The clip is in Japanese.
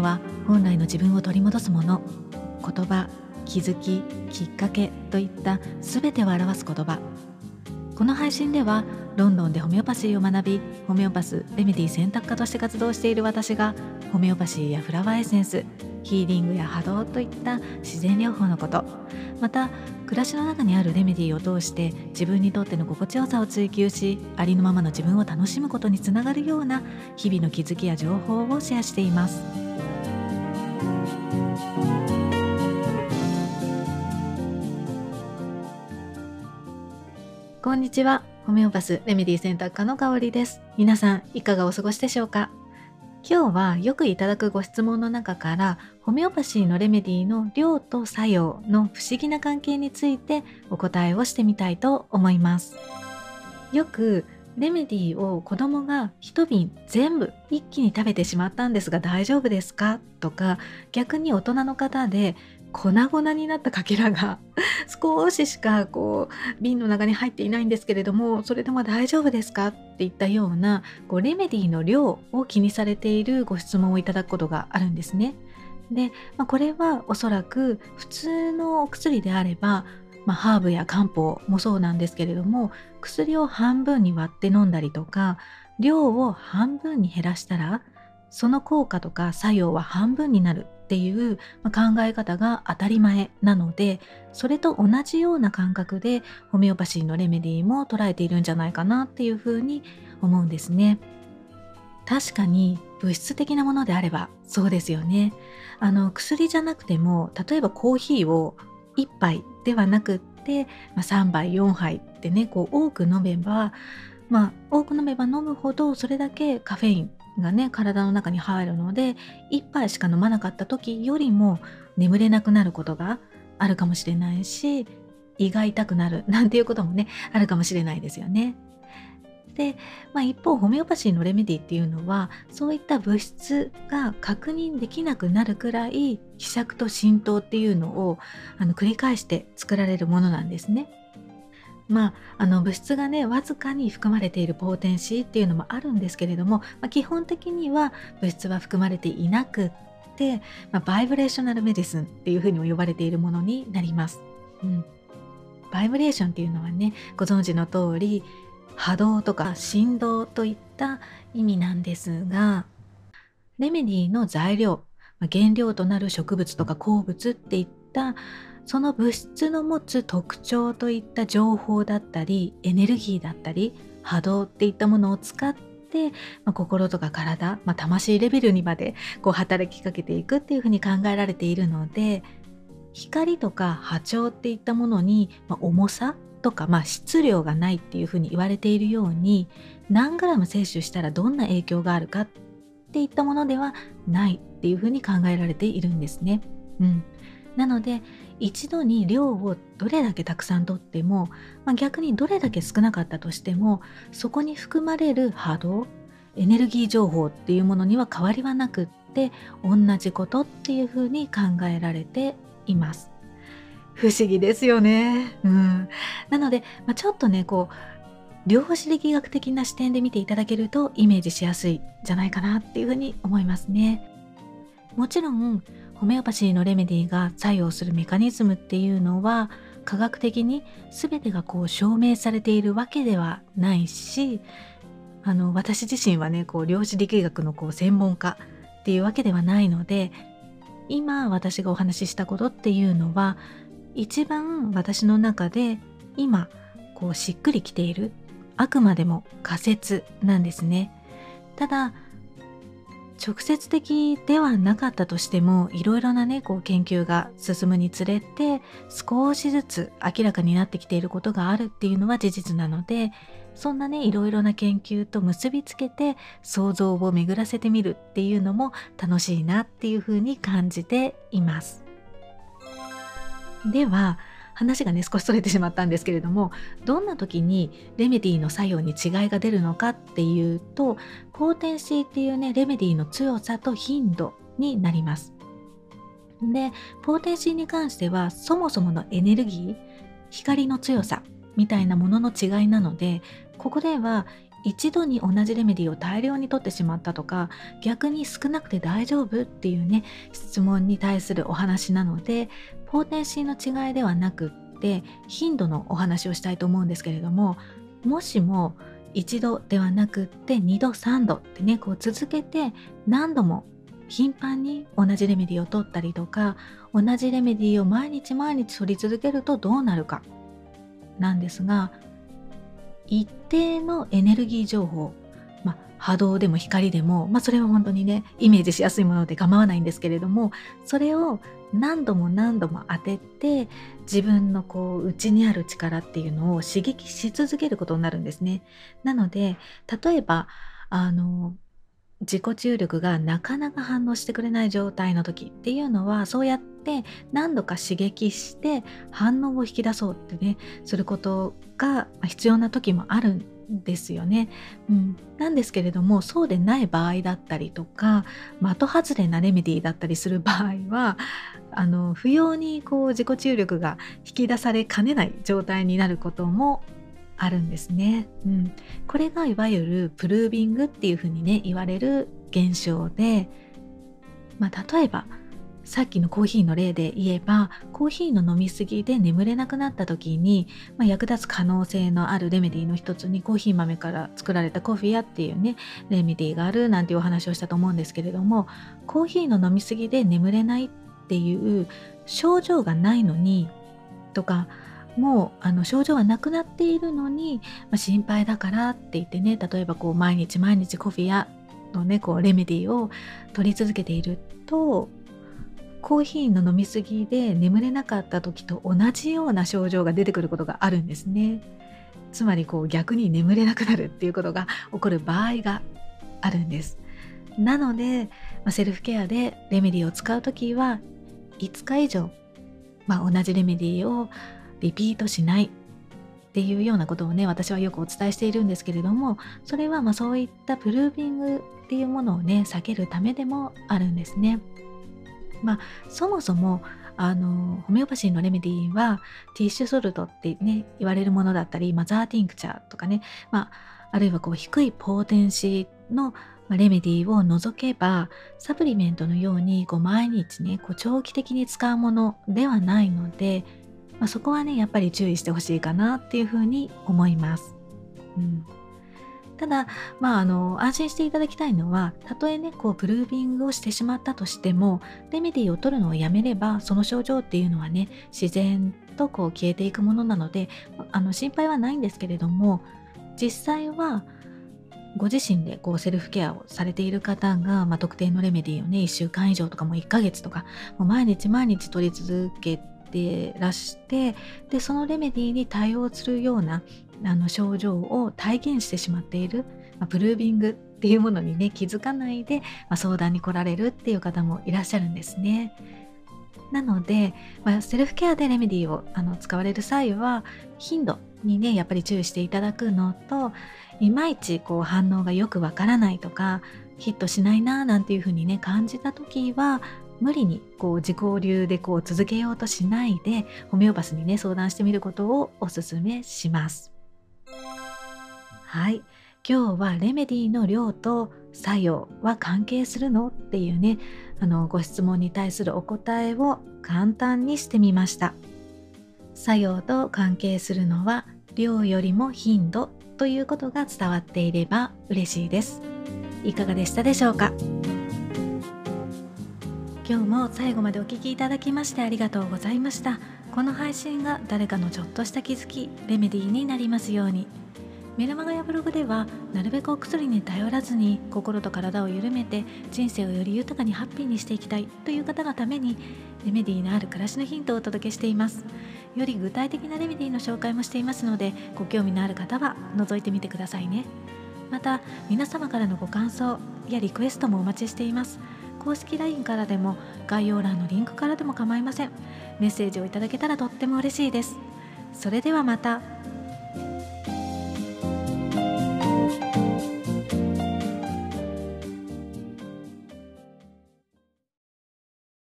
のは本来の自分を取り戻すもの。言葉気づききっかけといった全てを表す言葉。この配信ではロンドンでホメオパシーを学びホメオパスレメディ選択科として活動している私がホメオパシーやフラワーエッセンスヒーリングや波動といった自然療法のこと。また暮らしの中にあるレメディーを通して自分にとっての心地よさを追求しありのままの自分を楽しむことにつながるような日々の気づきや情報をシェアしています。こんにちは。ホメオパスレメディ選択科の香りです。皆さん、いかがお過ごしでしょうか？今日はよくいただくご質問の中からホメオパシーのレメディの量と作用の不思議な関係についてお答えをしてみたいと思います。よくレメディを子供が一瓶全部一気に食べてしまったんですが大丈夫ですか？とか逆に大人の方で粉々になったかけらが少ししかこう瓶の中に入っていないんですけれどもそれでも大丈夫ですか？っていったようなこうレメディの量を気にされているご質問をいただくことがあるんですね。で、まあ、これはおそらく普通のお薬であれば、まあ、ハーブや漢方もそうなんですけれども薬を半分に割って飲んだりとか量を半分に減らしたらその効果とか作用は半分になるっていう考え方が当たり前なのでそれと同じような感覚でホメオパシーのレメディーも捉えているんじゃないかなっていうふうに思うんですね。確かに物質的なものであればそうですよね。あの薬じゃなくても例えばコーヒーを1杯ではなくって、まあ、3杯4杯ってねこう多く飲めばまあ多く飲めば飲むほどそれだけカフェインがね体の中に入るので1杯しか飲まなかった時よりも眠れなくなることがあるかもしれないし胃が痛くなる なんていうこともねあるかもしれないですよね。で、まあ、一方ホメオパシーのレメディっていうのはそういった物質が確認できなくなるくらい希釈と浸透っていうのをあの繰り返して作られるものなんですね。まあ、あの物質がねわずかに含まれている potency っていうのもあるんですけれども、まあ、基本的には物質は含まれていなくって、まあ、 vibrational medicine っていうふうにも呼ばれているものになります。うん、バイブレーションっていうのはねご存知の通り波動とか振動といった意味なんですがレメディの材料原料となる植物とか鉱物っていったその物質の持つ特徴といった情報だったりエネルギーだったり波動っていったものを使って、まあ、心とか体、まあ、魂レベルにまでこう働きかけていくっていうふうに考えられているので光とか波長っていったものに、まあ、重さとか、まあ、質量がないっていうふうに言われているように何グラム摂取したらどんな影響があるかっていったものではないっていうふうに考えられているんですね。うん、なので一度に量をどれだけたくさんとっても、まあ、逆にどれだけ少なかったとしてもそこに含まれる波動エネルギー情報っていうものには変わりはなくって同じことっていうふうに考えられています。不思議ですよね。うん、なので、まあ、ちょっとねこう量子力学的な視点で見ていただけるとイメージしやすいじゃないかなっていうふうに思いますね。もちろんホメオパシーのレメディが作用するメカニズムっていうのは科学的に全てがこう証明されているわけではないしあの私自身はねこう量子力学のこう専門家っていうわけではないので今私がお話ししたことっていうのは一番私の中で今こうしっくりきているあくまでも仮説なんですね。ただ直接的ではなかったとしてもいろいろなねこう研究が進むにつれて少しずつ明らかになってきていることがあるっていうのは事実なのでそんなねいろいろな研究と結びつけて想像を巡らせてみるっていうのも楽しいなっていうふうに感じています。では話がね少しそれてしまったんですけれどもどんな時にレメディーの作用に違いが出るのかっていうとポーテンシーっていうねレメディの強さと頻度になります。でポーテンシーに関してはそもそものエネルギー光の強さみたいなものの違いなのでここでは一度に同じレメディを大量に取ってしまったとか逆に少なくて大丈夫っていうね質問に対するお話なのでポーテンシーの違いではなくって頻度のお話をしたいと思うんですけれどももしも一度ではなくって2度3度ってねこう続けて何度も頻繁に同じレメディを取ったりとか同じレメディを毎日毎日取り続けるとどうなるかなんですが一定のエネルギー情報、波動でも光でも、まあ、それは本当にねイメージしやすいもので構わないんですけれどもそれを何度も何度も当てて自分のこう内にある力っていうのを刺激し続けることになるんですね。なので例えばあの自己注力がなかなか反応してくれない状態の時っていうのはそうやって何度か刺激して反応を引き出そうってねすることが必要な時もあるんですよね。うん、なんですけれどもそうでない場合だったりとか的外れなレメディーだったりする場合はあの不要にこう自己注力が引き出されかねない状態になることもあるんですね。うん、これがいわゆるプルービングっていうふうにね言われる現象で、まあ、例えばさっきのコーヒーの例で言えばコーヒーの飲みすぎで眠れなくなった時に、まあ、役立つ可能性のあるレメディーの一つにコーヒー豆から作られたコフィアっていうねレメディーがあるなんていうお話をしたと思うんですけれどもコーヒーの飲みすぎで眠れないっていう症状がないのにとかもうあの症状がなくなっているのに、まあ、心配だからって言ってね例えばこう毎日毎日コフィアのねこうレメディーを取り続けているとコーヒーの飲みすぎで眠れなかった時と同じような症状が出てくることがあるんですね。つまりこう逆に眠れなくなるっていうことが起こる場合があるんです。なので、まセルフケアでレメディーを使う時は5日以上、まあ、同じレメディーをリピートしないっていうようなことをね私はよくお伝えしているんですけれどもそれはまそういったプルービングっていうものをね避けるためでもあるんですね。まあ、そもそもあのホメオパシーのレメディーはティッシュソルトってね言われるものだったり、まあ、ザーティンクチャーとかね、まあ、あるいはこう低いポーテンシーのレメディーを除けばサプリメントのようにこう毎日ねこう長期的に使うものではないのでまあ、そこはねやっぱり注意してほしいかなっていうふうに思います。うん、ただ、まあ、あの安心していただきたいのはたとえねこうプルービングをしてしまったとしてもレメディーを取るのをやめればその症状っていうのはね自然とこう消えていくものなのであの心配はないんですけれども実際はご自身でこうセルフケアをされている方が、まあ、特定のレメディーをね1週間以上とかも1ヶ月とかもう毎日毎日取り続けててらしてでそのレメディーに対応するようなあの症状を体現してしまっている、まあ、プルービングっていうものにね気づかないで、まあ、相談に来られるっていう方もいらっしゃるんですね。なので、まあ、セルフケアでレメディーをあの使われる際は頻度にねやっぱり注意していただくのといまいちこう反応がよくわからないとかヒットしないななんていうふうにね感じた時は無理にこう自己流でこう続けようとしないでホメオパスにね相談してみることをおすすめします。はい。今日はレメディの量と作用は関係するの？っていうねあのご質問に対するお答えを簡単にしてみました作用と関係するのは量よりも頻度ということが伝わっていれば嬉しいですいかがでしたでしょうか？今日も最後までお聴きいただきましてありがとうございました。この配信が誰かのちょっとした気づきレメディーになりますように。メルマガやブログではなるべくお薬に頼らずに心と体を緩めて人生をより豊かにハッピーにしていきたいという方のためにレメディーのある暮らしのヒントをお届けしています。より具体的なレメディーの紹介もしていますのでご興味のある方は覗いてみてくださいね。また皆様からのご感想やリクエストもお待ちしています。公式 LINE からでも概要欄のリンクからでも構いません。メッセージをいただけたらとっても嬉しいです。それではまた。